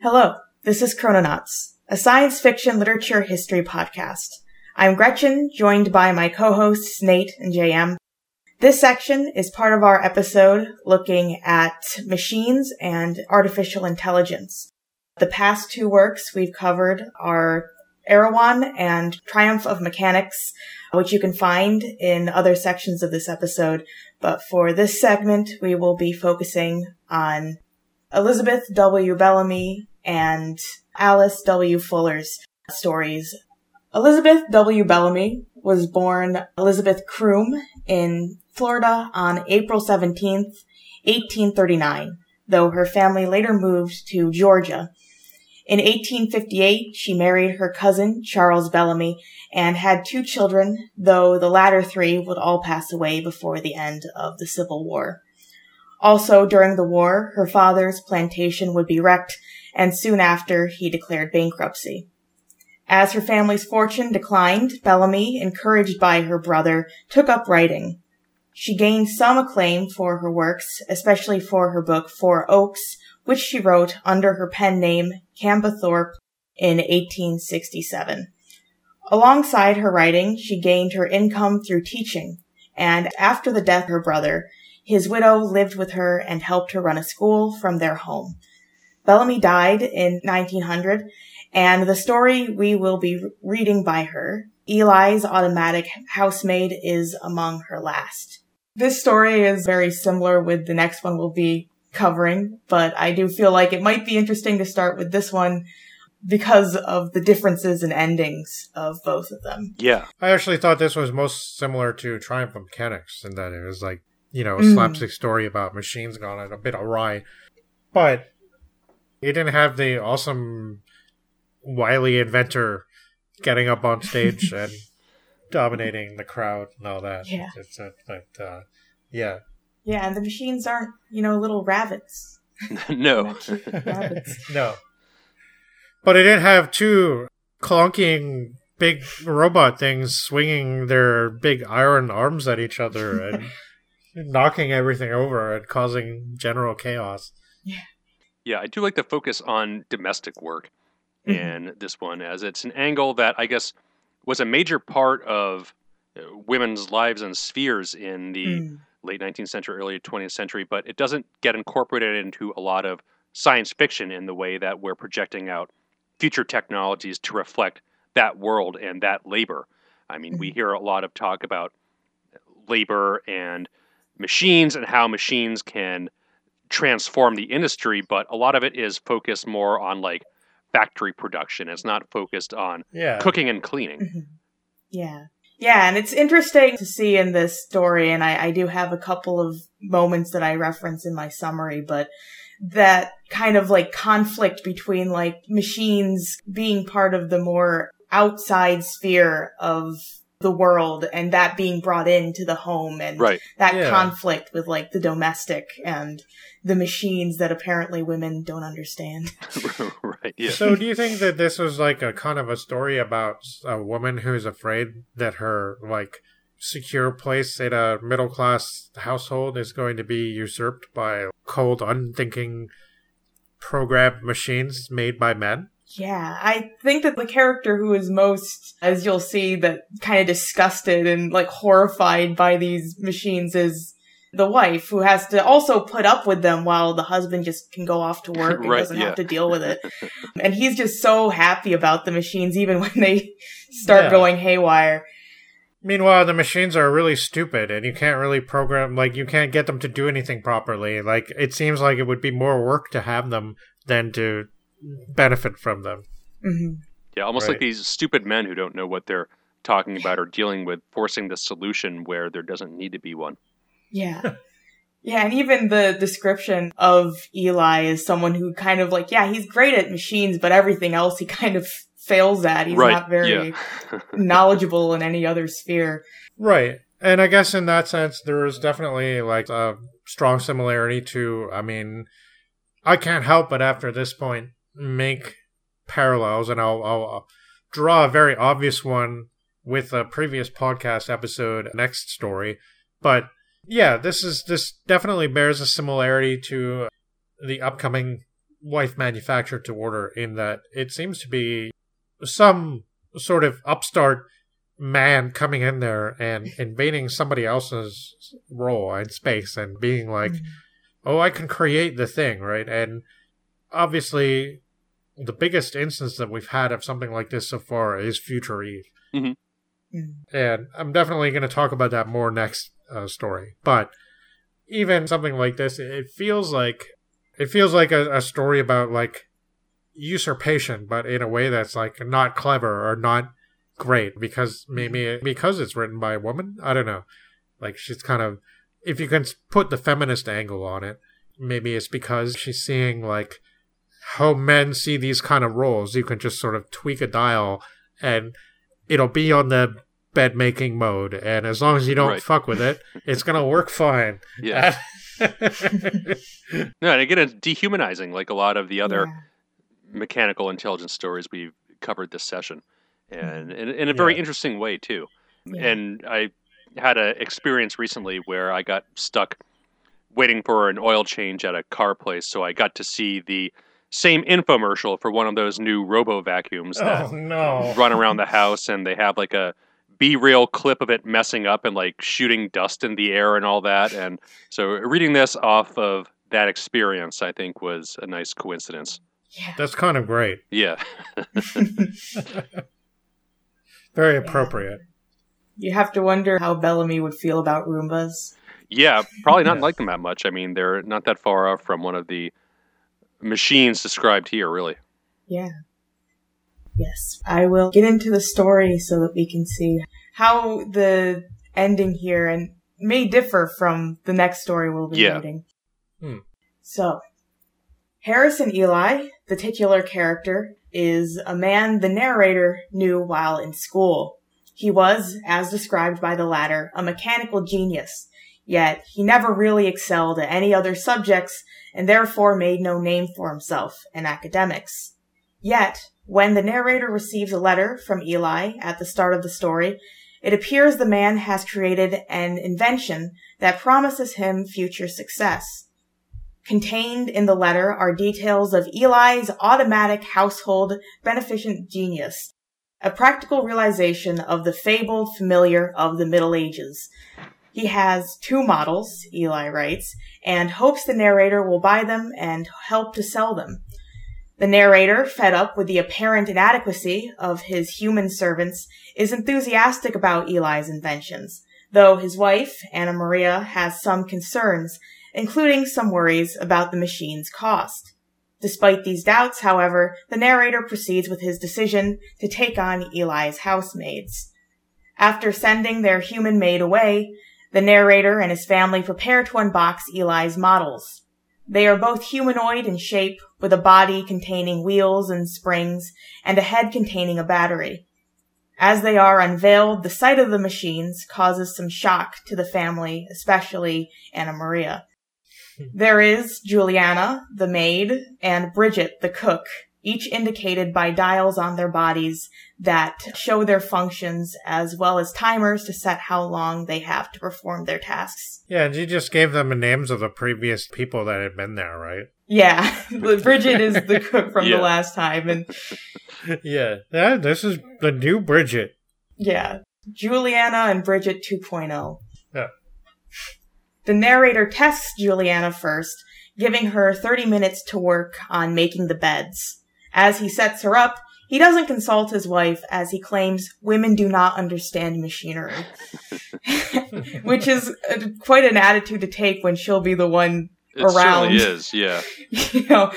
Hello, this is Chrononauts, a science fiction literature history podcast. I'm Gretchen, joined by my co-hosts Nate and JM. This section is part of our episode looking at machines and artificial intelligence. The past two works we've covered are Erewhon and Triumph of Mechanics, which you can find in other sections of this episode. But for this segment, we will be focusing on Elizabeth W. Bellamy and Alice W. Fuller's stories. Elizabeth W. Bellamy was born Elizabeth Croom in Florida on April 17th, 1839, though her family later moved to Georgia. In 1858, she married her cousin, Charles Bellamy, and had two children, though the latter three would all pass away before the end of the Civil War. Also, during the war, her father's plantation would be wrecked, and soon after, he declared bankruptcy. As her family's fortune declined, Bellamy, encouraged by her brother, took up writing. She gained some acclaim for her works, especially for her book Four Oaks, which she wrote under her pen name Kamba Thorpe in 1867. Alongside her writing, she gained her income through teaching, and after the death of her brother, his widow lived with her and helped her run a school from their home. Bellamy died in 1900, and the story we will be reading by her, Ely's automatic housemaid, is among her last. This story is very similar with the next one we'll be covering, but I do feel like it might be interesting to start with this one because of the differences in endings of both of them. Yeah. I actually thought this was most similar to Triumph of Mechanics in that it was like, you know, a Mm. slapstick story about machines gone a bit awry. But it didn't have the awesome wily inventor getting up on stage and dominating the crowd and all that. Yeah. It's uh, but uh, yeah. Yeah, and the machines aren't, you know, little rabbits. no. rabbits. No. But it didn't have two clunking big robot things swinging their big iron arms at each other and knocking everything over and causing general chaos. Yeah, I do like the focus on domestic work Mhm. in this one, as it's an angle that I guess was a major part of uh, women's lives and spheres in the Mm. late 19th century, early 20th century, but it doesn't get incorporated into a lot of science fiction in the way that we're projecting out future technologies to reflect that world and that labor. I mean, we Mhm. hear a lot of talk about labor and machines and how machines can transform the industry, but a lot of it is focused more on like factory production. It's not focused on Yeah. cooking and cleaning. Mhm. Yeah. Yeah, and it's interesting to see in this story, and I, I do have a couple of moments that I reference in my summary, but that kind of like conflict between like machines being part of the more outside sphere of the world and that being brought into the home and Right. that Yeah. conflict with like the domestic and the machines that apparently women don't understand. right. Yeah. So, do you think that this was like a kind of a story about a woman who's afraid that her like secure place in a middle class household is going to be usurped by cold, unthinking programmed machines made by men? Yeah, I think that the character who is most, as you'll see, that kind of disgusted and like horrified by these machines is the wife who has to also put up with them while the husband just can go off to work and Right, doesn't yeah. have to deal with it. and he's just so happy about the machines even when they start Yeah. going haywire. Meanwhile, the machines are really stupid, and you can't really program like you can't get them to do anything properly. Like it seems like it would be more work to have them than to benefit from them. hmm Yeah, almost like these stupid men who don't know what they're talking about or dealing with, forcing the solution where there doesn't need to be one. Yeah. Yeah, and even the description of Ely is someone who kind of like, yeah, he's great at machines, but everything else he kind of fails at. He's Right, not very yeah. knowledgeable in any other sphere. Right. And I guess in that sense, there is definitely like a strong similarity to, I mean, I can't help but after this point make parallels, and I'll, I'll draw a very obvious one with a previous podcast episode, next story. But yeah, this is, this definitely bears a similarity to the upcoming wife manufactured to order in that it seems to be some sort of upstart man coming in there and invading somebody else's role in space and being like, mm-hmm. oh, I can create the thing, right? And obviously, the biggest instance that we've had of something like this so far is Future Eve. Mm. And I'm definitely going to talk about that more next uh, story. But even something like this, it feels like it feels like a, a story about like usurpation, but in a way that's like not clever or not great because maybe because it's written by a woman. I don't know. Like she's kind of if you can put the feminist angle on it, maybe it's because she's seeing like how men see these kind of roles. You can just sort of tweak a dial and it'll be on the bed making mode and as long as you don't Right. fuck with it, it's gonna work fine. Yeah. No, and again, it's dehumanizing, like a lot of the other Yeah. mechanical intelligence stories we've covered this session, and mm. in, in a very Yeah. interesting way too. Yeah. And I had an experience recently where I got stuck waiting for an oil change at a car place, so I got to see the same infomercial for one of those new robo vacuums oh, that oh no. run around the house, and they have like a be real clip of it messing up and like shooting dust in the air and all that. And so reading this off of that experience, I think was a nice coincidence. yeah. That's kind of great. Yeah. Very appropriate. You have to wonder how Bellamy would feel about Roombas. Yeah, probably not Yeah. like them that much. I mean, they're not that far off from one of the machines described here, really. Yeah. Yes. I will get into the story so that we can see how the ending here and may differ from the next story we'll be Yeah. reading. Hmm. So, Harrison Ely, the titular character, is a man the narrator knew while in school. He was, as described by the latter, a mechanical genius, yet he never really excelled at any other subjects and therefore made no name for himself in academics. Yet, when the narrator receives a letter from Ely at the start of the story, it appears the man has created an invention that promises him future success. Contained in the letter are details of Ely's automatic household beneficent genius, a practical realization of the fabled familiar of the Middle Ages. He has two models, Ely writes, and hopes the narrator will buy them and help to sell them. The narrator, fed up with the apparent inadequacy of his human servants, is enthusiastic about Ely's inventions, though his wife, Anna Maria, has some concerns, including some worries about the machine's cost. Despite these doubts, however, the narrator proceeds with his decision to take on Ely's housemaids. After sending their human maid away, the narrator and his family prepare to unbox Ely's models. They are both humanoid in shape, with a body containing wheels and springs, and a head containing a battery. As they are unveiled, the sight of the machines causes some shock to the family, especially Anna Maria. Hmm. There is Juliana, the maid, and Bridget, the cook, each indicated by dials on their bodies that show their functions as well as timers to set how long they have to perform their tasks. Yeah, and you just gave them the names of the previous people that had been there, right? Yeah, Bridget is the cook from Yeah. the last time, and yeah. Yeah, this is the new Bridget. yeah, Juliana and Bridget 2.0. Yeah. The narrator tests Juliana first, giving her 30 minutes to work on making the beds. As he sets her up, he doesn't consult his wife as he claims women do not understand machinery. Which is quite an attitude to take when she'll be the one It Around. certainly is, yeah. you know,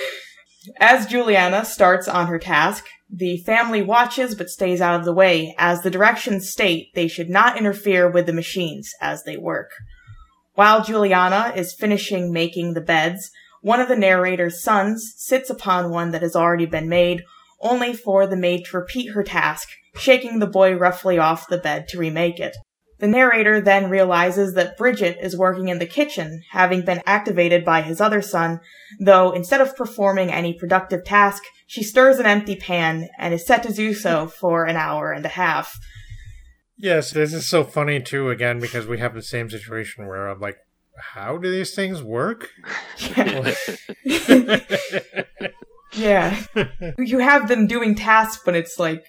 as Juliana starts on her task, the family watches but stays out of the way, as the directions state they should not interfere with the machines as they work. While Juliana is finishing making the beds, one of the narrator's sons sits upon one that has already been made, only for the maid to repeat her task, shaking the boy roughly off the bed to remake it. The narrator then realizes that Bridget is working in the kitchen, having been activated by his other son, though instead of performing any productive task, she stirs an empty pan and is set to do so for an hour and a half. Yes, this is so funny too, again, because we have the same situation where I'm like, how do these things work? Yeah. yeah. You have them doing tasks, but it's like,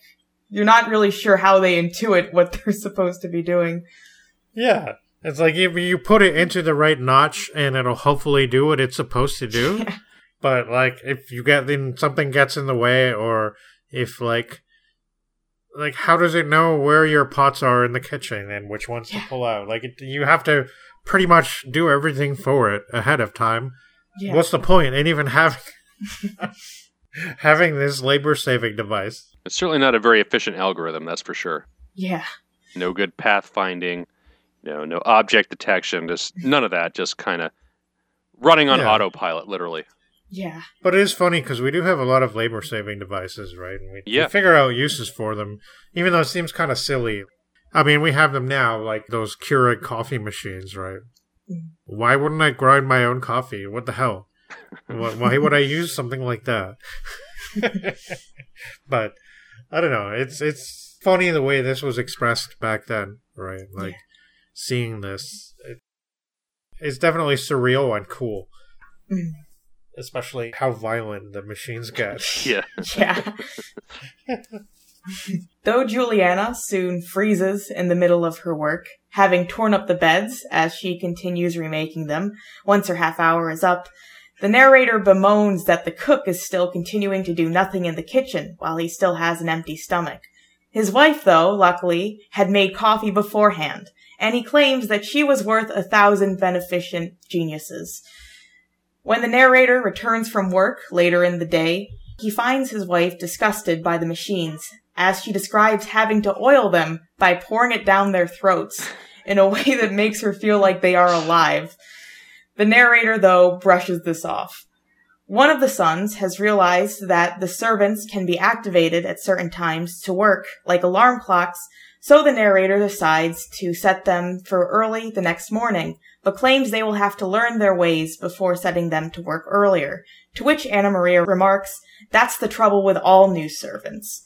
you're not really sure how they intuit what they're supposed to be doing. yeah. It's like if you put it into the right notch and it'll hopefully do what it's supposed to do. But like if you get then something gets in the way or if like like how does it know where your pots are in the kitchen and which ones to pull out? Like it, you have to pretty much do everything for it ahead of time. Yeah. What's the point in even having having this labor saving device? It's certainly not a very efficient algorithm, that's for sure. Yeah. No good path finding, no no object detection, just none of that. Just kind of running on Yeah. autopilot, literally. Yeah. But it is funny because we do have a lot of labor saving devices, right? And we, we Yeah. figure out uses for them, even though it seems kind of silly. I mean, we have them now, like those Keurig coffee machines, right? Mm. Why wouldn't I grind my own coffee? What the hell? why, why would I use something like that? but I don't know. It's it's funny the way this was expressed back then, right? Like Yeah. seeing this, it, it's definitely surreal and cool. Mm. Especially how violent the machines get. Yeah. Yeah. Though Juliana soon freezes in the middle of her work, having torn up the beds as she continues remaking them, once her half hour is up, the narrator bemoans that the cook is still continuing to do nothing in the kitchen while he still has an empty stomach. His wife, though, luckily, had made coffee beforehand, and he claims that she was worth a thousand beneficent geniuses. When the narrator returns from work later in the day, he finds his wife disgusted by the machines, as she describes having to oil them by pouring it down their throats in a way that makes her feel like they are alive. The narrator, though, brushes this off. One of the sons has realized that the servants can be activated at certain times to work, like alarm clocks, so the narrator decides to set them for early the next morning, but claims they will have to learn their ways before setting them to work earlier. To which Anna Maria remarks, that's the trouble with all new servants.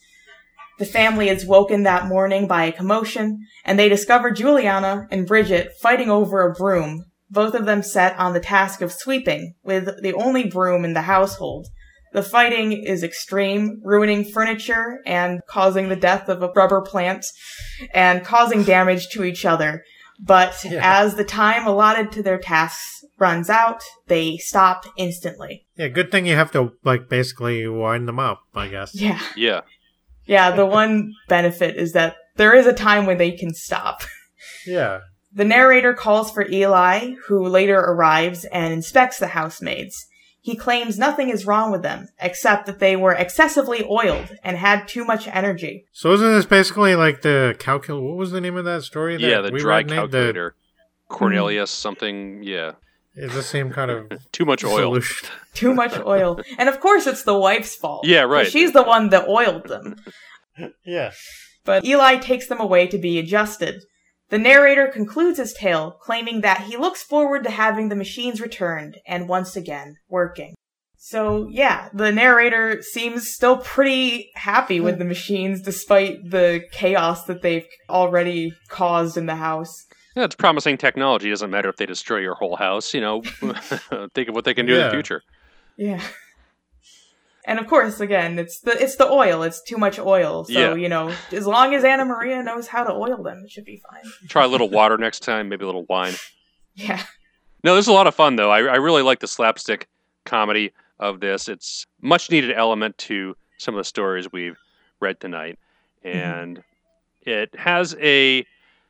The family is woken that morning by a commotion, and they discover Juliana and Bridget fighting over a broom, both of them set on the task of sweeping, with the only broom in the household. The fighting is extreme, ruining furniture and causing the death of a rubber plant and causing damage to each other. But Yeah. as the time allotted to their tasks runs out, they stop instantly. Yeah, good thing you have to like basically wind them up, I guess. Yeah. Yeah. Yeah, the one benefit is that there is a time when they can stop. Yeah. The narrator calls for Ely, who later arrives and inspects the housemaids. He claims nothing is wrong with them, except that they were excessively oiled and had too much energy. So isn't this basically like the calcul? What was the name of that story? That Yeah, the we dry read, Nate? calculator. Cornelius something, yeah. The, it's the same kind of Too much oil. Too much oil. and of course it's the wife's fault. Yeah, right. She's the one that oiled them. Yeah. But Ely takes them away to be adjusted. The narrator concludes his tale, claiming that he looks forward to having the machines returned and once again working. So, yeah, the narrator seems still pretty happy with the machines despite the chaos that they've already caused in the house. Yeah, it's promising technology. It doesn't matter if they destroy your whole house, you know. think of what they can do in the future. Yeah. And of course, again, it's the it's the oil. It's too much oil. So, Yeah. you know, as long as Anna Maria knows how to oil them, it should be fine. Try a little water next time, maybe a little wine. Yeah. No, there's a lot of fun though. I, I really like the slapstick comedy of this. It's much needed element to some of the stories we've read tonight, mm-hmm. and it has a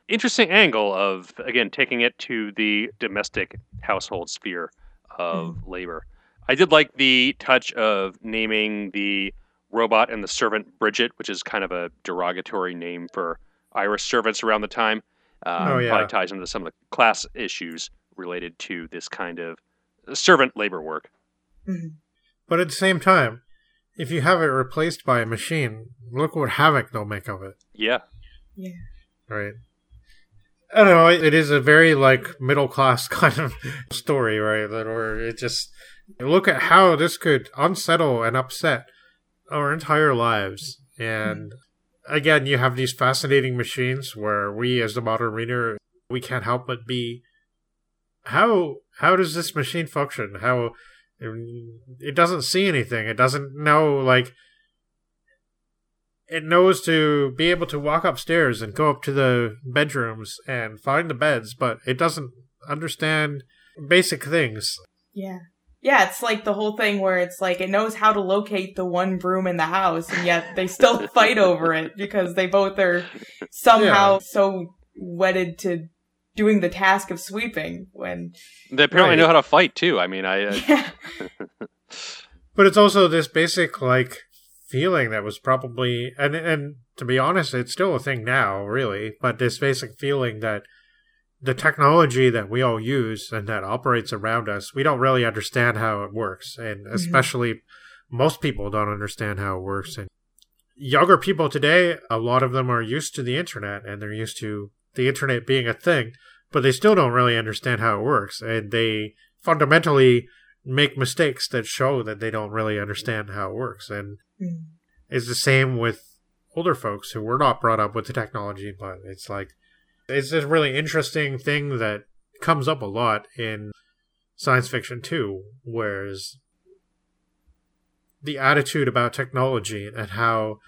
interesting angle of again taking it to the domestic household sphere of labor. I did like the touch of naming the robot and the servant Bridget, which is kind of a derogatory name for Irish servants around the time. Um, Oh, yeah. Probably ties into some of the class issues related to this kind of servant labor work. Mhm. But at the same time, if you have it replaced by a machine, look what havoc they'll make of it, Yeah. Yeah. right? I don't know. It is a very like middle class kind of story, right? That where it just look at how this could unsettle and upset our entire lives. And again, you have these fascinating machines where we, as the modern reader, we can't help but be how how does this machine function? How it doesn't see anything. It doesn't know like it knows to be able to walk upstairs and go up to the bedrooms and find the beds, but it doesn't understand basic things. Yeah. Yeah, it's like the whole thing where it's like it knows how to locate the one broom in the house, and yet they still fight over it because they both are somehow Yeah. so wedded to doing the task of sweeping. When They apparently Right. know how to fight too. I mean, I uh, yeah, But it's also this basic like feeling that was probably and and to be honest, it's still a thing now, really. But this basic feeling that the technology that we all use and that operates around us, we don't really understand how it works, and mm-hmm. especially most people don't understand how it works. And younger people today, a lot of them are used to the internet and they're used to the internet being a thing, but they still don't really understand how it works, and they fundamentally make mistakes that show that they don't really understand how it works. And Mm. it's the same with older folks who were not brought up with the technology, but it's like it's a really interesting thing that comes up a lot in science fiction too, whereas the attitude about technology and how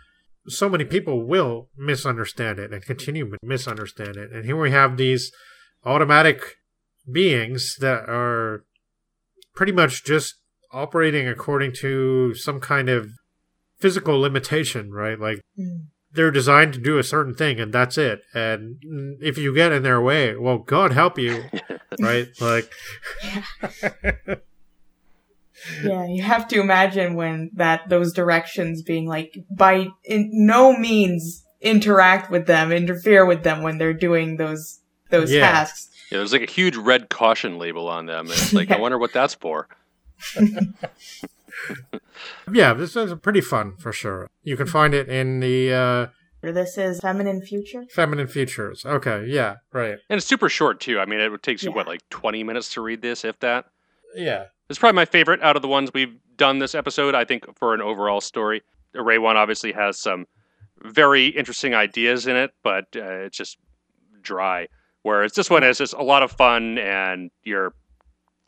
so many people will misunderstand it and continue to misunderstand it. And here we have these automatic beings that are pretty much just operating according to some kind of physical limitation, right? Like Mm. they're designed to do a certain thing and that's it. And if you get in their way, well, God help you, right? Like, yeah, you have to imagine when that those directions being like by in no means interact with them, interfere with them when they're doing those those Yeah. tasks. yeah, there's like a huge red caution label on them. And it's like, I wonder what that's for. yeah, this is pretty fun for sure. You can find it in the uh, This is feminine future. feminine Futures. Okay, yeah, right. And it's super short too. I mean, it takes you Yeah. what, like 20 minutes to read this, if that. Yeah. It's probably my favorite out of the ones we've done this episode. I think for an overall story, Erewhon obviously has some very interesting ideas in it, but uh, it's just dry. Whereas this one is just a lot of fun, and you're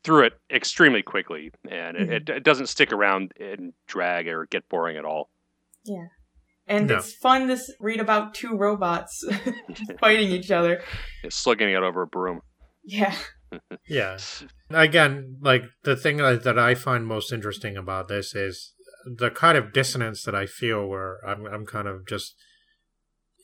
through it extremely quickly, and it, it, it doesn't stick around and drag or get boring at all. Yeah, and No. it's fun to read about two robots fighting each other. It's slugging it over a broom. Yeah. Yeah. Again, like the thing that, that I find most interesting about this is the kind of dissonance that I feel where I'm I'm kind of just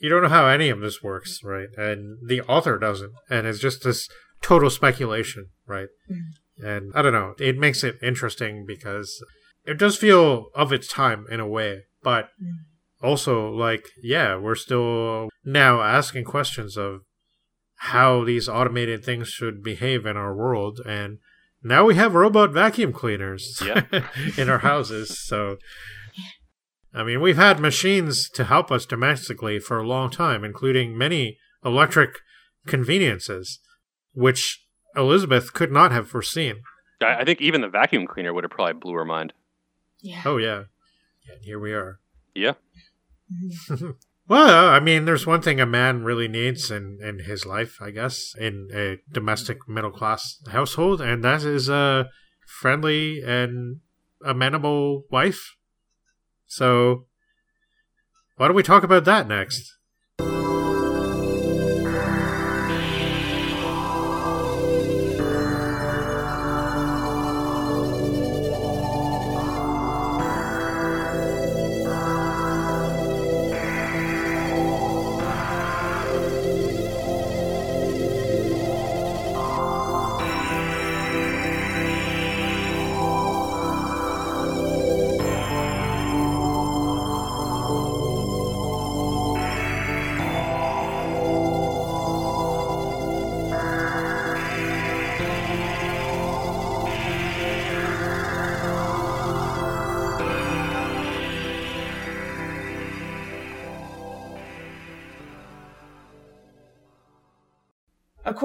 you don't know how any of this works, right? And the author doesn't. And it's just this total speculation, right? Mm-hmm. And I don't know. It makes it interesting because it does feel of its time in a way, but Mm. also like yeah, we're still now asking questions of how these automated things should behave in our world and now we have robot vacuum cleaners Yeah. in our houses so i mean we've had machines to help us domestically for a long time including many electric conveniences which elizabeth could not have foreseen I, I think even the vacuum cleaner would have probably blew her mind. Yeah. oh yeah and here we are Yeah. Mhm. Well, I mean, there's one thing a man really needs in, in his life, I guess, in a domestic middle class household, and that is a friendly and amenable wife. So, why don't we talk about that next?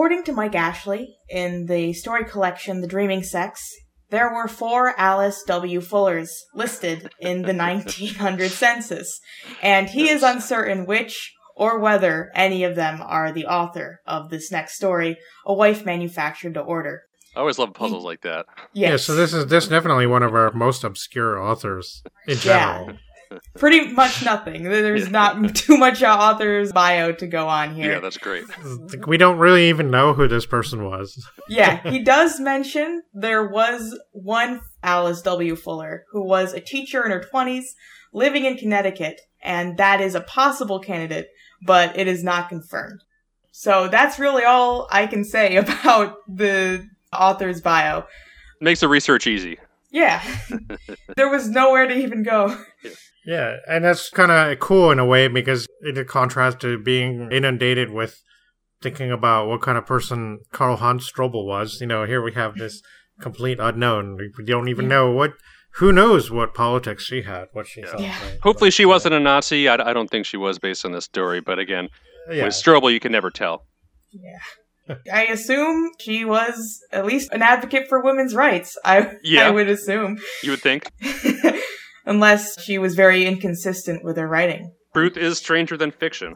According to Mike Ashley, in the story collection The Dreaming Sex, there were four Alice W. Fullers listed in the 1900 census, and he is uncertain which or whether any of them are the author of this next story, A Wife Manufactured to Order. I always love puzzles like that. Yes. Yeah, so this is this definitely one of our most obscure authors in general. Yeah. Pretty much nothing. There's not too much author's bio to go on here. Yeah, that's great. We don't really even know who this person was. Yeah, he does mention there was one Alice W. Fuller who was a teacher in her 20s living in Connecticut, and that is a possible candidate, but it is not confirmed. So that's really all I can say about the author's bio. Makes the research easy. Yeah, there was nowhere to even go. Yeah, and that's kind of cool in a way because in contrast to being inundated with thinking about what kind of person Karl Hans Strobl was, you know, here we have this complete unknown. We don't even know what, who knows what politics she had, what she thought. Yeah. right? Hopefully, she But, wasn't a Nazi. I, I don't think she was based on this story, but again, Yeah. with Strobl, you can never tell. Yeah. I assume she was at least an advocate for women's rights. I Yeah. I would assume. You would think Unless she was very inconsistent with her writing. truth is stranger than fiction.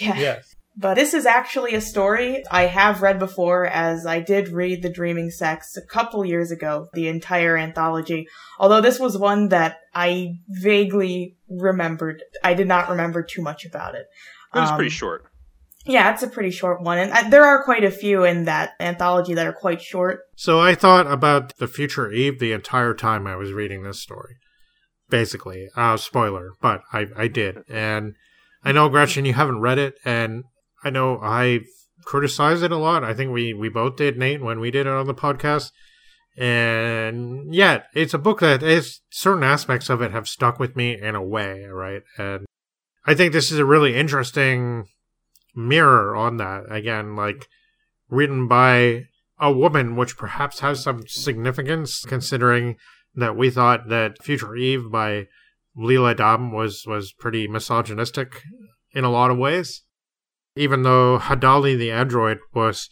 Yeah. Yes. But this is actually a story I have read before as I did read The Dreaming Sex a couple years ago, the entire anthology. Although this was one that I vaguely remembered. I did not remember too much about it. It was Um, pretty short. Yeah, it's a pretty short one. And uh, there are quite a few in that anthology that are quite short. So I thought about the future Eve the entire time I was reading this story. Basically, uh, spoiler, but I, I did. And I know, Gretchen, you haven't read it, and I know I've criticized it a lot. I think we, we both did, Nate, when we did it on the podcast. And yet, it's a book that is certain aspects of it have stuck with me in a way, right? And I think this is a really interesting mirror on that. Again, like written by a woman, which perhaps has some significance considering that we thought that Future Eve by l'Isle-Adam was, was pretty misogynistic in a lot of ways. Even though Hadaly the android was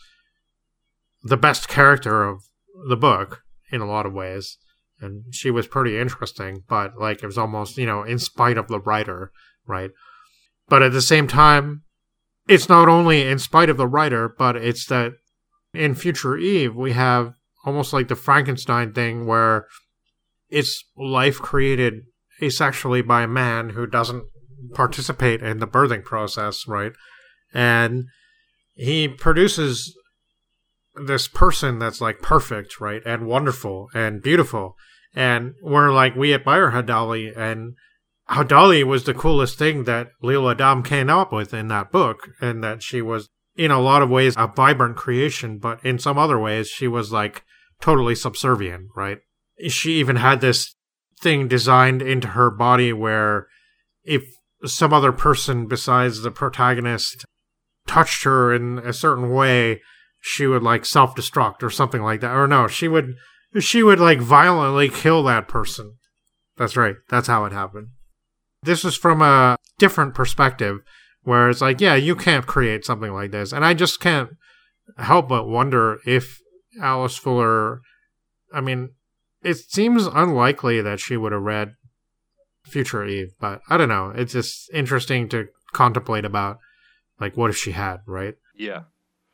the best character of the book in a lot of ways. And she was pretty interesting, but like it was almost, you know, in spite of the writer, right? But at the same time, it's not only in spite of the writer, but it's that in Future Eve, we have almost like the Frankenstein thing where it's life created asexually by a man who doesn't participate in the birthing process, right? And he produces this person that's like perfect, right? And wonderful and beautiful. And we're like, we admire Hadaly and Hadaly was the coolest thing that l'Isle-Adam came up with in that book, and that she was in a lot of ways a vibrant creation, but in some other ways she was like totally subservient, right? She even had this thing designed into her body where if some other person besides the protagonist touched her in a certain way, she would like self destruct or something like that. Or no, she would she would like violently kill that person. That's right. That's how it happened. This is from a different perspective where it's like, yeah, you can't create something like this. And I just can't help but wonder if Alice Fuller, I mean, it seems unlikely that she would have read Future Eve, but I don't know. It's just interesting to contemplate about, like, what if she had, right? Yeah.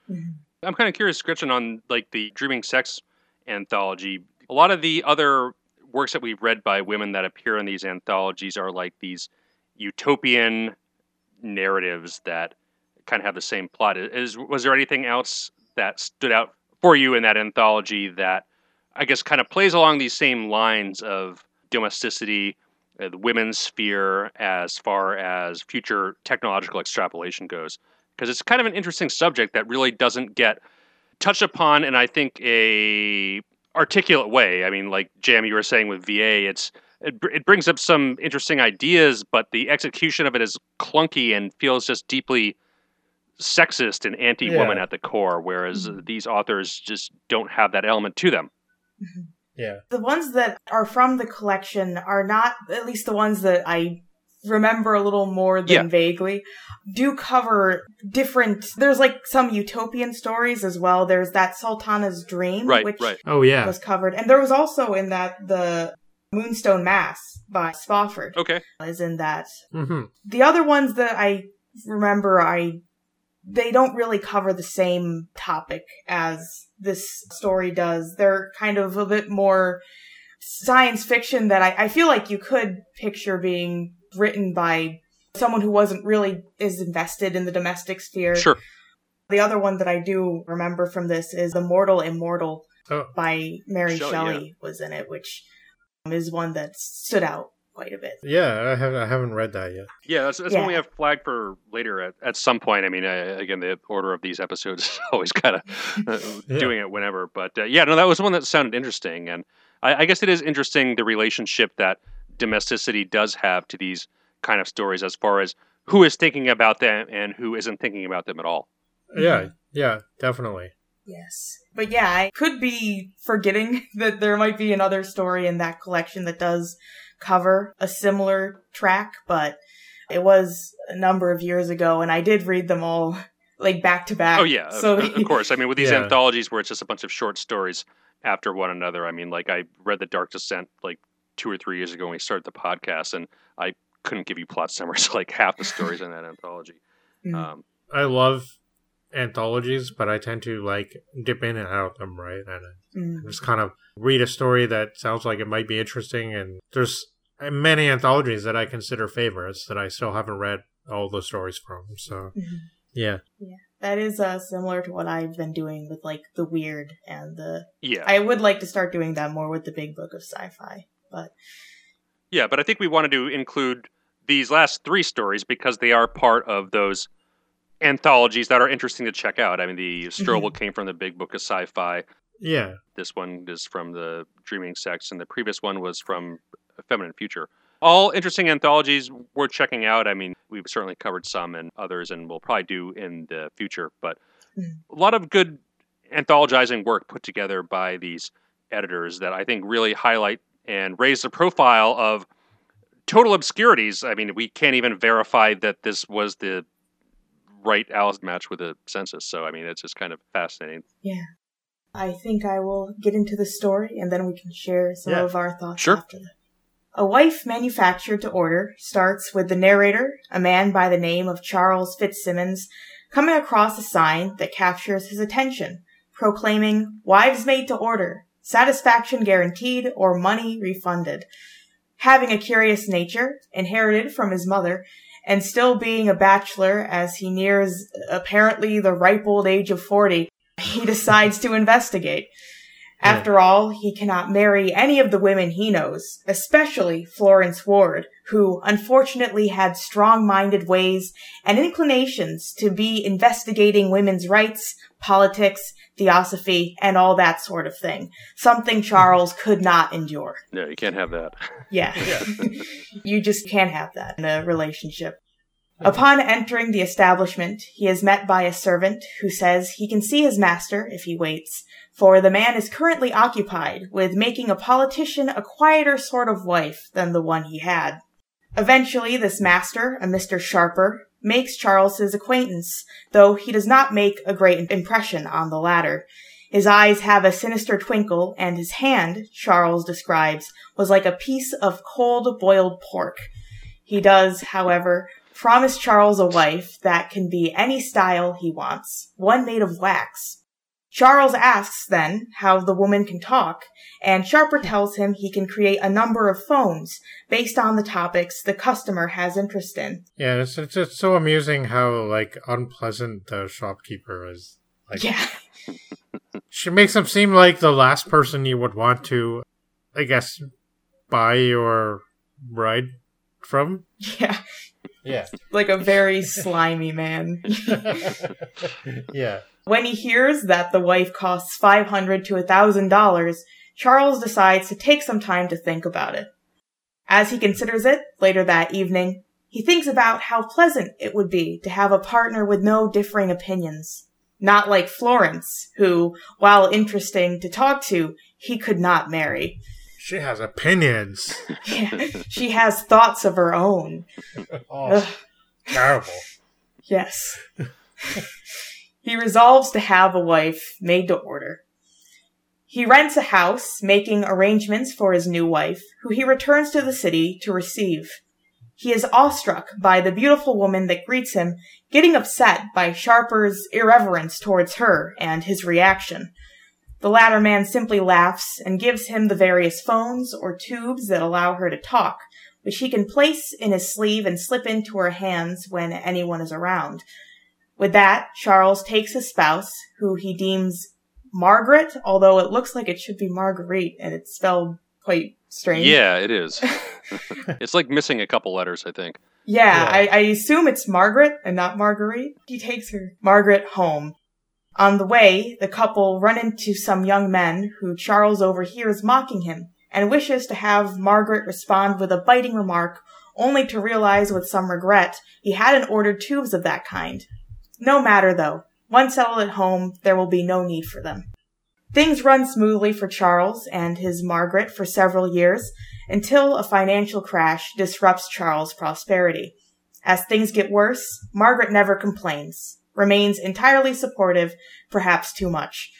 Mhm. I'm kind of curious, Gretchen, on like the Dreaming Sex anthology. A lot of the other works that we've read by women that appear in these anthologies are like these utopian narratives that kind of have the same plot. Is was there anything else that stood out for you in that anthology that I guess kind of plays along these same lines of domesticity, uh, the women's sphere, as far as future technological extrapolation goes? Because it's kind of an interesting subject that really doesn't get touched upon in I think a articulate way. I mean, like Jam, you were saying with VA, it's it, it brings up some interesting ideas, but the execution of it is clunky and feels just deeply sexist and anti-woman Yeah. at the core. Whereas Mhm. these authors just don't have that element to them. Yeah. The ones that are from the collection are not, at least the ones that I remember a little more than Yeah. vaguely, do cover different. There's like some utopian stories as well. There's that Sultana's Dream, Right, which right. oh yeah. was covered, and there was also in that the Moonstone Mass by Spofford Okay. is in that. hmm The other ones that I remember, I they don't really cover the same topic as this story does. They're kind of a bit more science fiction that I, I feel like you could picture being written by someone who wasn't really as invested in the domestic sphere. Sure. The other one that I do remember from this is The Mortal Immortal Oh. by Mary Shelley, Shelley was in it, which is one that stood out quite a bit. Yeah, I have I haven't read that yet. Yeah, that's, that's one we have flagged for later at, at some point. I mean, uh, again, the order of these episodes is always kind of uh, Yeah. doing it whenever. But uh, yeah, no, that was one that sounded interesting. And I, I guess it is interesting the relationship that domesticity does have to these kind of stories as far as who is thinking about them and who isn't thinking about them at all. Yeah, mm-hmm. yeah, definitely. Yes. But yeah, I could be forgetting that there might be another story in that collection that does cover a similar track, but it was a number of years ago and I did read them all like back to back. Oh yeah, So of, of course. I mean, with these Yeah. anthologies where it's just a bunch of short stories after one another. I mean, like I read The Dark Descent like two or three years ago when we started the podcast, and I couldn't give you plot summaries like half the stories in that anthology. Mm. Um, I love anthologies, but I tend to like dip in and out of them, right? And Mm. I just kind of read a story that sounds like it might be interesting, and there's many anthologies that I consider favorites that I still haven't read all the stories from. So Mhm. yeah, That is uh, similar to what I've been doing with like the weird and the. yeah, I would like to start doing that more with the big book of sci-fi, but yeah, but I think we wanted to include these last three stories because they are part of those anthologies that are interesting to check out. I mean, the Strobl came from the Big Book of Sci-Fi. yeah, This one is from the Dreaming Sex, and the previous one was from Feminine Future. All interesting anthologies worth checking out. I mean, we've certainly covered some and others, and we'll probably do in the future. But Mm. a lot of good anthologizing work put together by these editors that I think really highlight and raise the profile of total obscurities. I mean, we can't even verify that this was the right Alice match with the census. So, I mean, it's just kind of fascinating. Yeah. I think I will get into the story and then we can share some Yeah. of our thoughts Sure. after that. A Wife Manufactured to Order starts with the narrator, a man by the name of Charles Fitzsimmons, coming across a sign that captures his attention, proclaiming, Wives made to order, satisfaction guaranteed or money refunded. Having a curious nature, inherited from his mother, and still being a bachelor as he nears apparently the ripe old age of 40, he decides to investigate. After all, he cannot marry any of the women he knows, especially Florence Ward, who unfortunately had strong-minded ways and inclinations to be investigating women's rights, politics, theosophy, and all that sort of thing. Something Charles could not endure. No, you can't have that. Yeah. you just can't have that in a relationship. Upon entering the establishment, he is met by a servant who says he can see his master if he waits, for the man is currently occupied with making a politician a quieter sort of wife than the one he had. Eventually, this master, a Mr. Sharper, makes Charles his acquaintance, though he does not make a great impression on the latter. His eyes have a sinister twinkle, and his hand, Charles describes, was like a piece of cold boiled pork. He does, however, promise Charles a wife that can be any style he wants, one made of wax. Charles asks then how the woman can talk, and Sharper tells him he can create a number of phones based on the topics the customer has interest in. yeah. It's it's just so amusing how like unpleasant the shopkeeper is. Like Yeah. she makes him seem like the last person you would want to, I guess, buy your ride from. Yeah. Yeah. Like a very slimy man. yeah. When he hears that the wife costs five hundred to a thousand dollars, Charles decides to take some time to think about it. As he considers it later that evening, he thinks about how pleasant it would be to have a partner with no differing opinions. Not like Florence, who, while interesting to talk to, he could not marry. She has opinions. Yeah, she has thoughts of her own. Oh, terrible. yes. he resolves to have a wife made to order. He rents a house, making arrangements for his new wife, who he returns to the city to receive. He is awestruck by the beautiful woman that greets him, getting upset by Sharper's irreverence towards her and his reaction. The latter man simply laughs and gives him the various phones or tubes that allow her to talk, which he can place in his sleeve and slip into her hands when anyone is around. With that, Charles takes his spouse, who he deems Margaret, although it looks like it should be Marguerite, and it's spelled quite strange. Yeah, it is. it's like missing a couple letters, I think. Yeah, Yeah. I, I assume it's Margaret and not Marguerite. He takes her, Margaret, home. On the way, the couple run into some young men who Charles overhears mocking him and wishes to have Margaret respond with a biting remark, only to realize with some regret he hadn't ordered tubes of that kind. No matter though. Once settled at home, there will be no need for them. Things run smoothly for Charles and his Margaret for several years until a financial crash disrupts Charles' prosperity. As things get worse, Margaret never complains, remains entirely supportive, perhaps too much.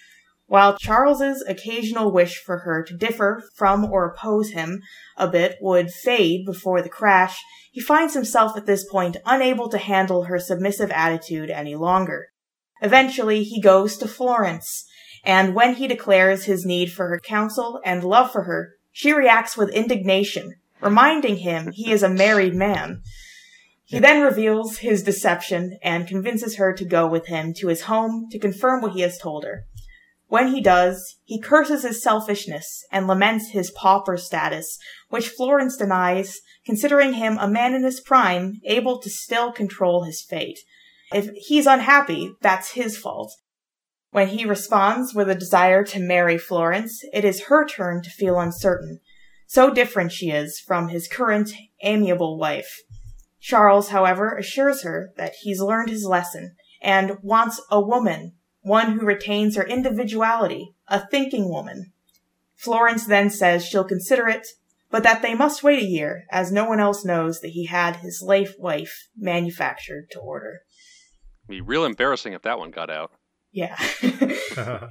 While Charles's occasional wish for her to differ from or oppose him a bit would fade before the crash, he finds himself at this point unable to handle her submissive attitude any longer. Eventually, he goes to Florence, and when he declares his need for her counsel and love for her, she reacts with indignation, reminding him he is a married man. He then reveals his deception and convinces her to go with him to his home to confirm what he has told her. When he does, he curses his selfishness and laments his pauper status, which Florence denies, considering him a man in his prime, able to still control his fate. If he's unhappy, that's his fault. When he responds with a desire to marry Florence, it is her turn to feel uncertain. So different she is from his current amiable wife. Charles, however, assures her that he's learned his lesson and wants a woman, one who retains her individuality, a thinking woman. Florence then says she'll consider it, but that they must wait a year, as no one else knows that he had his life wife manufactured to order. Be real embarrassing if that one got out. Yeah.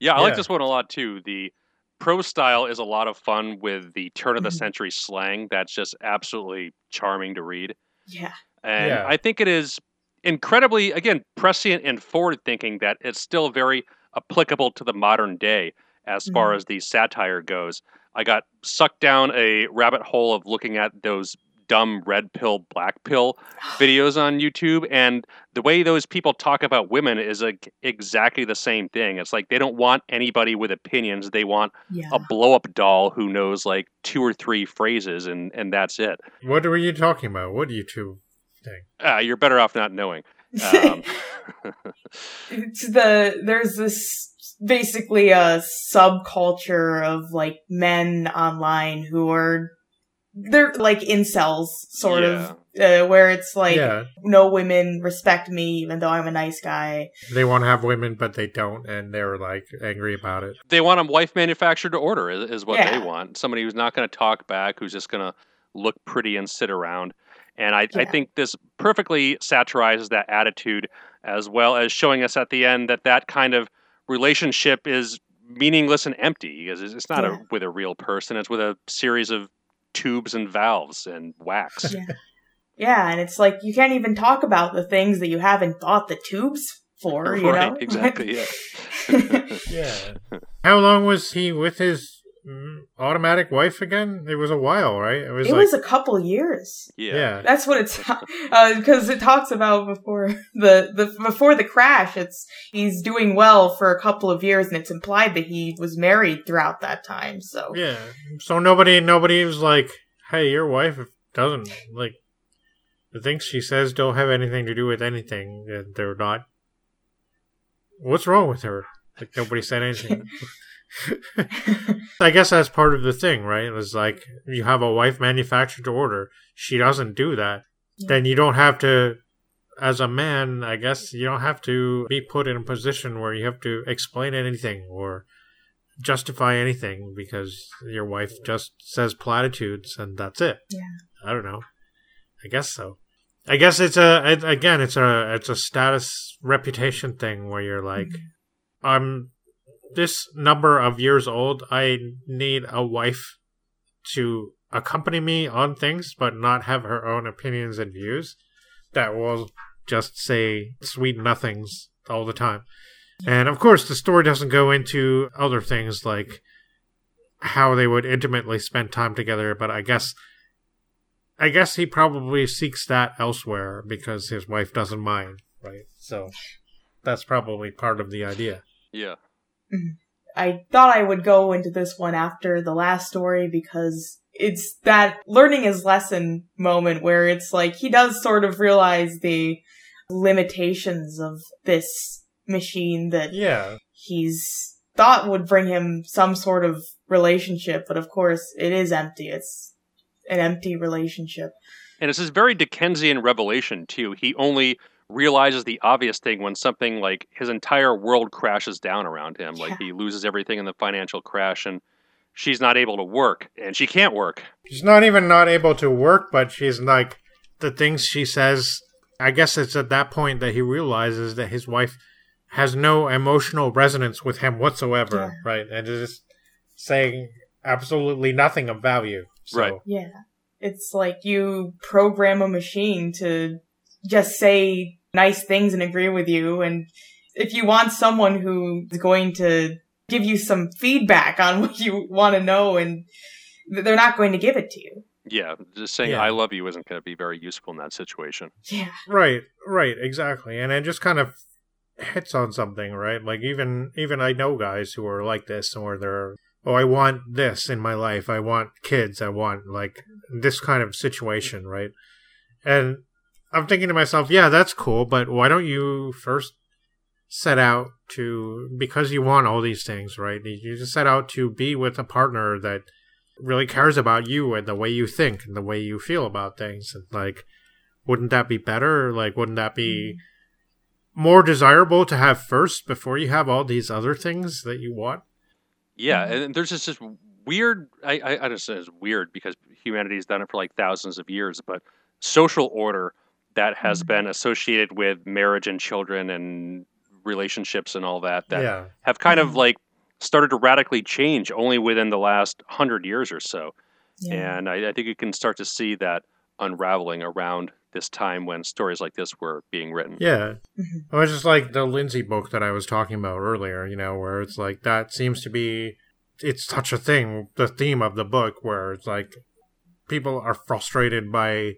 Yeah, I like this one a lot too. The pro style is a lot of fun with the turn of the Mhm. century slang. That's just absolutely charming to read. yeah. And Yeah. I think it is incredibly, again, prescient and forward thinking that it's still very applicable to the modern day as far Mhm. as the satire goes. I got sucked down a rabbit hole of looking at those dumb red pill, black pill videos on YouTube, and the way those people talk about women is like exactly the same thing. It's like they don't want anybody with opinions; they want Yeah. a blow up doll who knows like two or three phrases, and and that's it. what were you talking about? What YouTube thing? Uh, you're better off not knowing. Um, it's the there's this basically a subculture of like men online who are they're like incels sort of uh, where it's like yeah, no women respect me even though I'm a nice guy. they want to have women, but they don't, and they're like angry about it. they want a wife manufactured to order is, is what Yeah. they want. Somebody who's not going to talk back, who's just going to look pretty and sit around. And I, I think this perfectly satirizes that attitude, as well as showing us at the end that that kind of relationship is meaningless and empty because it's it's not Yeah. a, with a real person; it's with a series of tubes and valves and wax. Yeah. Yeah, and it's like you can't even talk about the things that you haven't bought the tubes for, you right? know? Exactly. Yeah. Yeah. How long was he with his automatic wife again? It was a while, right? It was it like was a couple years. yeah. yeah. That's what it's because it talks about before the the before the crash. It's he's doing well for a couple of years, and it's implied that he was married throughout that time. So Yeah. So nobody nobody was like, "Hey, your wife doesn't like the things she says don't have anything to do with anything. uh, They're not. What's wrong with her? Like nobody said anything. I guess that's part of the thing, right? It was like you have a wife manufactured to order. She doesn't do that. Yeah. Then you don't have to as a man, I guess you don't have to be put in a position where you have to explain anything or justify anything because your wife just says platitudes and that's it. Yeah. I don't know. I guess so. I guess it's a it, again it's a it's a status reputation thing where you're like Mm-hmm. I'm this number of years old I need a wife to accompany me on things but not have her own opinions and views that will just say sweet nothings all the time. And of course the story doesn't go into other things like how they would intimately spend time together but I guess I guess he probably seeks that elsewhere because his wife doesn't mind, right? So that's probably part of the idea. Yeah. I thought I would go into this one after the last story because it's that learning his lesson moment where it's like he does sort of realize the limitations of this machine that Yeah. he's thought would bring him some sort of relationship, but of course it is empty. It's an empty relationship. And it's this very Dickensian revelation too. He only realizes the obvious thing when something like his entire world crashes down around him. Like he loses everything in the financial crash and she's not able to work and she can't work. She's not even not able to work, but she's like the things she says. I guess it's at that point that he realizes that his wife has no emotional resonance with him whatsoever, Yeah. right? And is just saying absolutely nothing of value. So, Right. Yeah. It's like you program a machine to just say nice things and agree with you. And if you want someone who's going to give you some feedback on what you want to know and they're not going to give it to you. Yeah, just saying Yeah. I love you isn't going to be very useful in that situation. Yeah. Right, right, exactly. And it just kind of hits on something, right? Like even even I know guys who are like this or they're oh, I want this in my life. I want kids. I want like this kind of situation, right? And I'm thinking to myself, yeah, that's cool, but why don't you first set out to because you want all these things, right? You just set out to be with a partner that really cares about you and the way you think and the way you feel about things and like wouldn't that be better like wouldn't that be more desirable to have first before you have all these other things that you want Yeah, Mhm. and there's just this weird. I I, I just say it's weird because humanity's done it for like thousands of years, but social order that has Mhm. been associated with marriage and children and relationships and all that that yeah have kind of Mhm. like started to radically change only within the last hundred years or so. Yeah. And I, I think you can start to see that unraveling around this time when stories like this were being written. yeah Mhm. it was just like the lindsay book that i was talking about earlier you know where it's like that seems to be it's such a thing the theme of the book where it's like people are frustrated by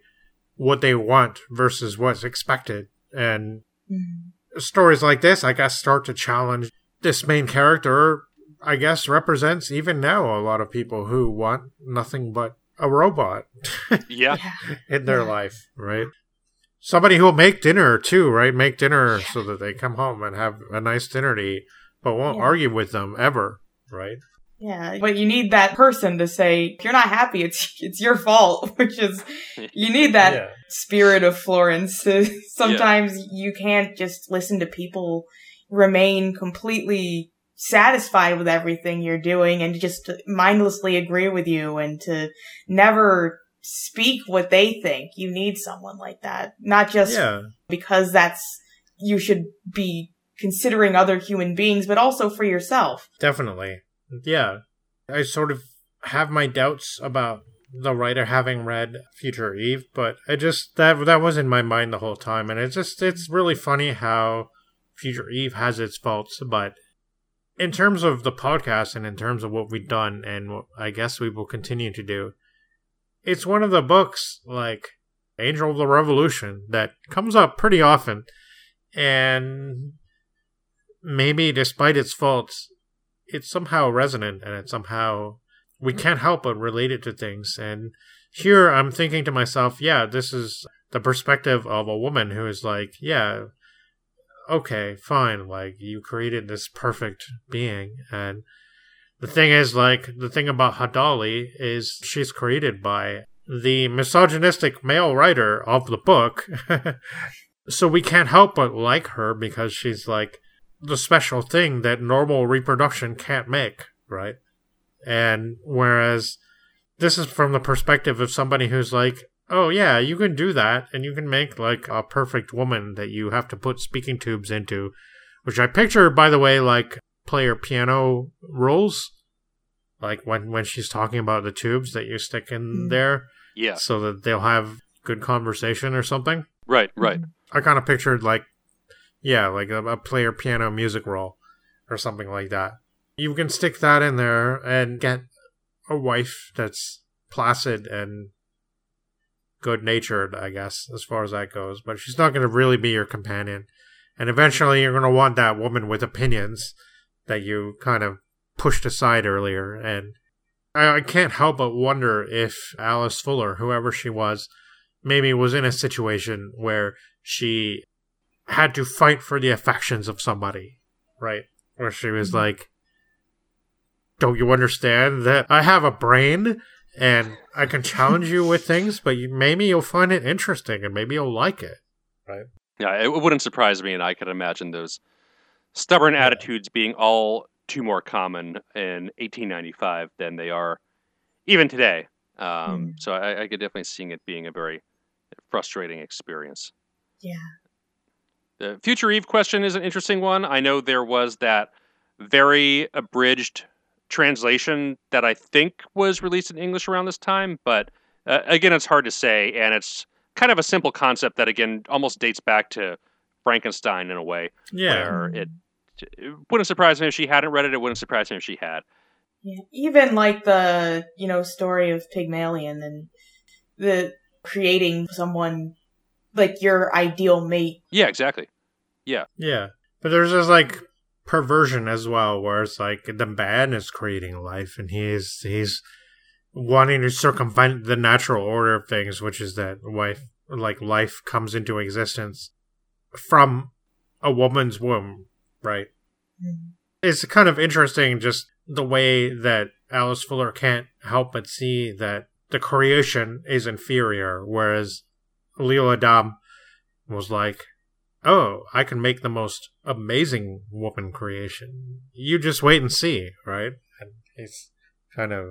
what they want versus what's expected and Mhm. stories like this, I guess, start to challenge this main character. I guess represents even now a lot of people who want nothing but a robot Yeah, Yeah. in their Yeah. life, right? Somebody who'll make dinner too, right? Make dinner Yeah. so that they come home and have a nice dinner to eat, but won't Yeah. argue with them ever, right? Yeah, but you need that person to say if you're not happy, it's it's your fault. Which is you need that yeah, spirit of Florence. Sometimes you can't just listen to people remain completely satisfied with everything you're doing and just mindlessly agree with you and to never speak what they think. You need someone like that, not just yeah, because that's you should be considering other human beings, but also for yourself. definitely. Yeah, I sort of have my doubts about the writer having read Future Eve, but I just that that was in my mind the whole time, and it's just it's really funny how Future Eve has its faults, but in terms of the podcast and in terms of what we've done and what I guess we will continue to do, it's one of the books like Angel of the Revolution that comes up pretty often, and maybe despite its faults, it's somehow resonant and it's somehow we mm-hmm. can't help but relate it to things. And here I'm thinking to myself, yeah, this is the perspective of a woman who is like, yeah, okay, fine, like you created this perfect being and the thing is like the thing about Hadaly is she's created by the misogynistic male writer of the book. so we can't help but like her because she's like the special thing that normal reproduction can't make, right? And whereas this is from the perspective of somebody who's like, oh yeah, you can do that, and you can make like a perfect woman that you have to put speaking tubes into, which I picture, by the way, like player piano rolls, like when when she's talking about the tubes that you stick in Mm. there, Yeah. so that they'll have good conversation or something. Right. Right. I kind of pictured like, yeah, like a, a player piano music roll or something like that. You can stick that in there and get a wife that's placid and good natured, I guess, as far as that goes. But she's not going to really be your companion. And eventually you're going to want that woman with opinions that you kind of pushed aside earlier. And I, I can't help but wonder if Alice Fuller, whoever she was, maybe was in a situation where she had to fight for the affections of somebody, right? Where she was Mhm. like, Don't you understand that I have a brain and I can challenge you with things, but you, maybe you'll find it interesting and maybe you'll like it. Right? Yeah. It wouldn't surprise me, and I could imagine those stubborn Yeah. attitudes being all too more common in 1895 than they are even today. Um, Mm. So I, I could definitely see it being a very frustrating experience. Yeah. The future Eve question is an interesting one. I know there was that very abridged translation that I think was released in English around this time, but uh, again, it's hard to say, and it's kind of a simple concept that again almost dates back to Frankenstein in a way, Yeah. where it, it wouldn't surprise me if she hadn't read it. It wouldn't surprise me if she had. Yeah, even like the you know story of Pygmalion and the creating someone like your ideal mate. Yeah, exactly. Yeah. Yeah. But there's this like perversion as well, where it's like the man is creating life and he's he's wanting to circumvent the natural order of things, which is that wife like life comes into existence from a woman's womb, right? Mm-hmm. It's kind of interesting just the way that Alice Fuller can't help but see that the creation is inferior, whereas l'Isle-Adam was like, Oh, I can make the most amazing woman creation. You just wait and see, right? And he's kind of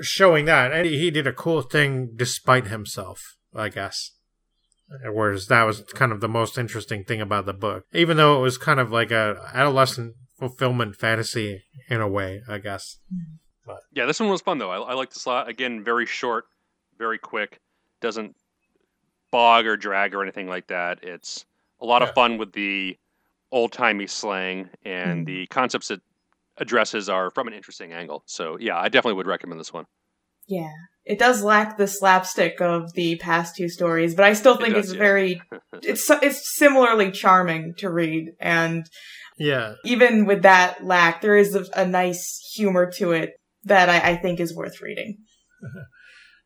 showing that. And he did a cool thing despite himself, I guess. Whereas that was kind of the most interesting thing about the book. Even though it was kind of like a adolescent fulfillment fantasy in a way, I guess. Mm-hmm. But. Yeah, this one was fun though. I, I like this a lot. Again, very short, very quick. Doesn't bog or drag or anything like that. It's a lot Yeah. of fun with the old timey slang and Mhm. the concepts it addresses are from an interesting angle. So yeah, I definitely would recommend this one. Yeah, it does lack the slapstick of the past two stories, but I still It think does, it's yeah. very it's it's similarly charming to read and Yeah. even with that lack there is a, a nice humor to it that I, I think is worth reading.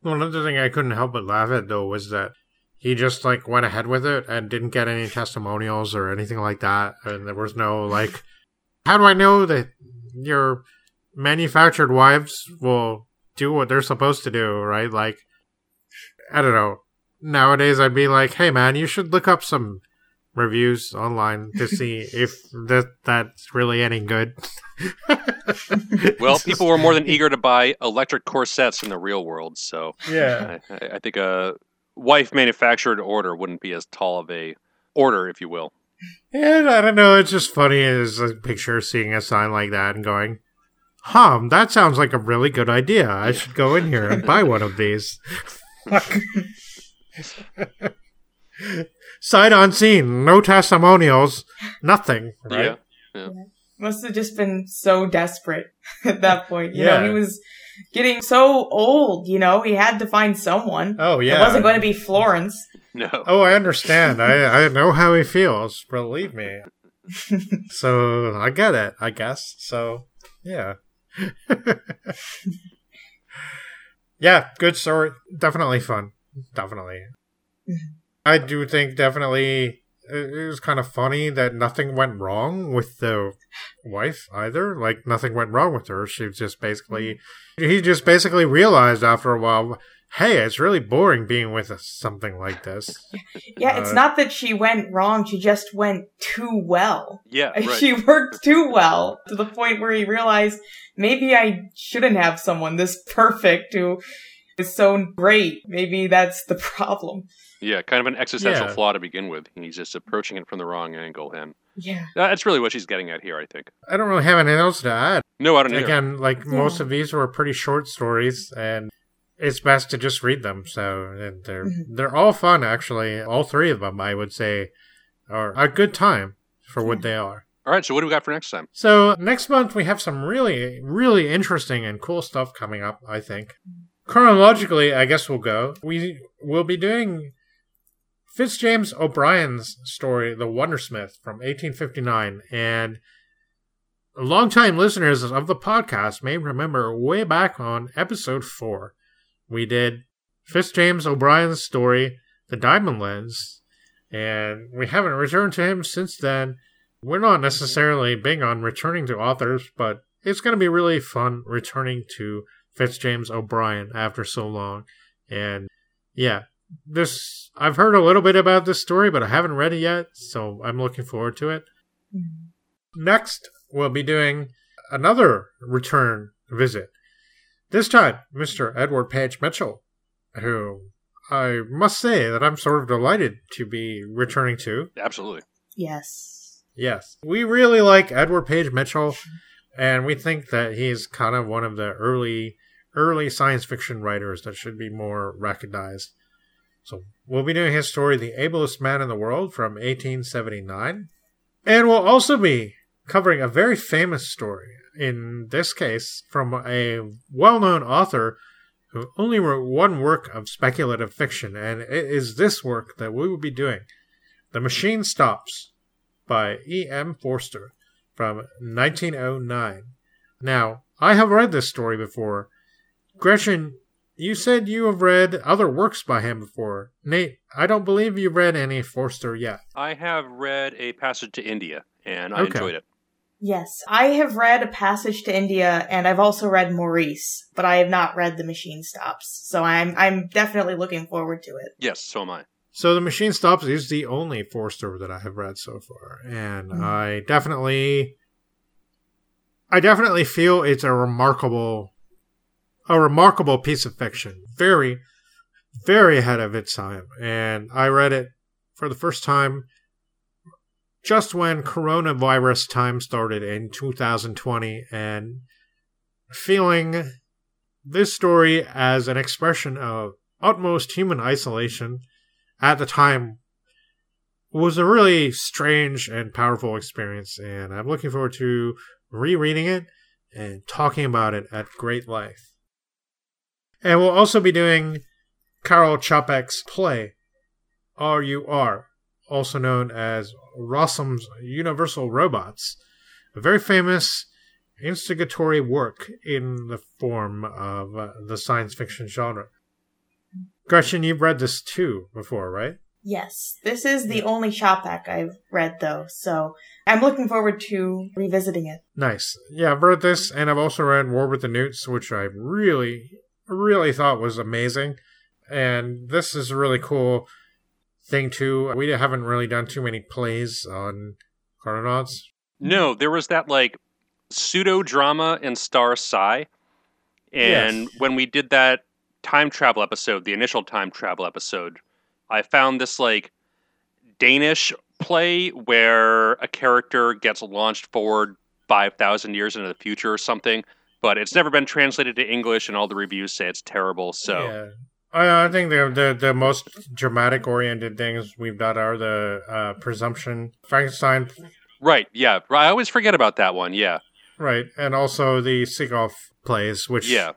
One other thing I couldn't help but laugh at though was that he just like went ahead with it and didn't get any testimonials or anything like that, and there was no like, how do I know that your manufactured wives will do what they're supposed to do, right? Like, I don't know. Nowadays, I'd be like, hey man, you should look up some reviews online to see if that that's really any good. Well, people were more than eager to buy electric corsets in the real world, so yeah. I, I- I think a wife manufactured order wouldn't be as tall of a order, if you will. And I don't know, it's just funny as a picture seeing a sign like that and going, Hum, that sounds like a really good idea. I should go in here and buy one of these. Sight unseen, no testimonials, nothing, right? Yeah. Must have just been so desperate at that point. You know, Yeah. he was getting so old, you know, he had to find someone. Oh, yeah. It yeah. wasn't going to be Florence. No. Oh, I understand. I, I know how he feels, believe me. so I get it, I guess. So, yeah. yeah, good story. Definitely fun. Definitely. I do think definitely it it was kind of funny that nothing went wrong with the wife either. Like, nothing went wrong with her. She was just basically, he just basically realized after a while, hey, it's really boring being with something like this. Yeah, it's Uh, not that she went wrong, she just went too well. Yeah, right. She worked too well to the point where he realized maybe I shouldn't have someone this perfect who is so great. Maybe that's the problem. yeah, kind of an existential Yeah. flaw to begin with. He's just approaching it from the wrong angle, and Yeah. that's really what she's getting at here, I think. I don't really have anything else to add. No, I don't either. Again, like most of these were pretty short stories, and it's best to just read them. So and they're Mhm. they're all fun, actually. All three of them, I would say, are a good time for what they are. All right, so what do we got for next time? So next month we have some really, really interesting and cool stuff coming up. I think chronologically, I guess we'll go. We will be doing Fitzjames O'Brien's story, The Wondersmith, from 1859, and longtime listeners of the podcast may remember way back on episode four, we did Fitzjames O'Brien's story, The Diamond Lens, and we haven't returned to him since then. We're not necessarily big on returning to authors, but it's going to be really fun returning to Fitzjames O'Brien after so long. And yeah, this I've heard a little bit about this story, but I haven't read it yet, so I'm looking forward to it. Mm-hmm. Next, we'll be doing another return visit. This time, Mr. Edward Page Mitchell, who I must say that I'm sort of delighted to be returning to. Absolutely. Yes. Yes. We really like Edward Page Mitchell, and we think that he's kind of one of the early early science fiction writers that should be more recognized. So we'll be doing his story The Ablest Man in the World from 1879. And we'll also be covering a very famous story, in this case from a well-known author who only wrote one work of speculative fiction, and it is this work that we will be doing. The Machine Stops by E.M. Forster from 1909. Now, I have read this story before. Gretchen, you said you have read other works by him before. Nate, I don't believe you've read any Forster yet. I have read A Passage to India, and I Okay. enjoyed it. Yes. I have read A Passage to India and I've also read Maurice, but I have not read The Machine Stops. So I'm I'm definitely looking forward to it. Yes, so am I. So The Machine Stops is the only Forster that I have read so far, and Mhm. I definitely I definitely feel it's a remarkable a remarkable piece of fiction. Very very ahead of its time. And I read it for the first time just when coronavirus time started in 2020 and feeling this story as an expression of utmost human isolation at the time was a really strange and powerful experience and I'm looking forward to rereading it and talking about it at great length. And we'll also be doing Karl Čapek's play RUR, also known as Rossum's Universal Robots, a very famous instigatory work in the form of uh, the science fiction genre. Gretchen, you've read this too before, right? Yes. This is the only Čapek I've read though, so I'm looking forward to revisiting it. Nice. Yeah, I've read this, and I've also read War with the Newts, which I really, really thought was amazing. And this is a really cool thing too. We haven't really done too many plays on Chrononauts. No, there was that like pseudo drama in Star Psi. And Yes. when we did that time travel episode, the initial time travel episode, I found this like Danish play where a character gets launched forward 5,000 years into the future or something, but it's never been translated to English and all the reviews say it's terrible. So, Yeah. I, I think the, the the most dramatic oriented things we've done are the uh, Presumption, Frankenstein, right. Yeah. I always forget about that one. Yeah. right, and also the Seagoff plays, which Yeah.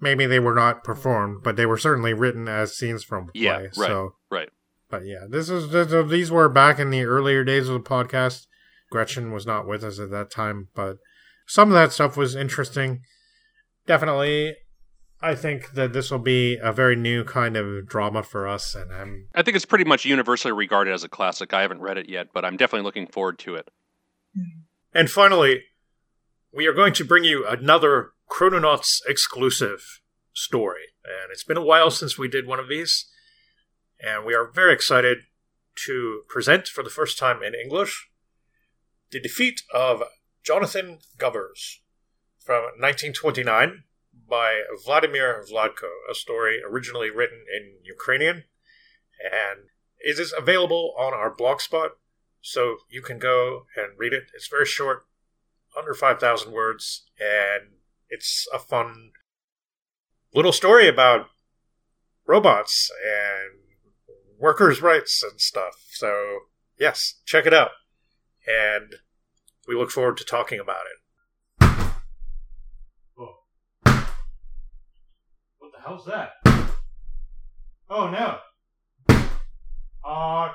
maybe they were not performed, but they were certainly written as scenes from play. Yeah, right, So, right. But yeah, this is these were back in the earlier days of the podcast. Gretchen was not with us at that time, but some of that stuff was interesting. Definitely, I think that this will be a very new kind of drama for us, and I'm I think it's pretty much universally regarded as a classic. I haven't read it yet, but I'm definitely looking forward to it. Mm-hmm. And finally, we are going to bring you another Chrononauts exclusive. story. And it's been a while since we did one of these, and we are very excited to present for the first time in English The Defeat of Jonathan Govers from 1929 by Vladimir Vladko, a story originally written in Ukrainian. And it is available on our blogspot, so you can go and read it. It's very short, under 5,000 words, and it's a fun little story about robots and workers' rights and stuff. So, yes, check it out. And we look forward to talking about it. Whoa. What the hell's that? Oh no. Uh,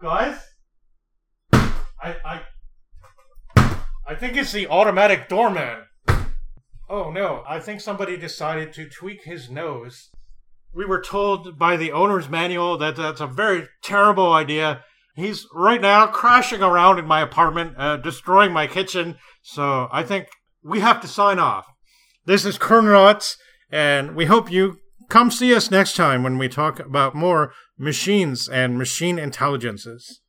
guys? I, I, I think it's the automatic doorman. Oh no, I think somebody decided to tweak his nose. We were told by the owner's manual that that's a very terrible idea. He's right now crashing around in my apartment, uh, destroying my kitchen, so I think we have to sign off. This is Chrononauts, and we hope you come see us next time when we talk about more machines and machine intelligences.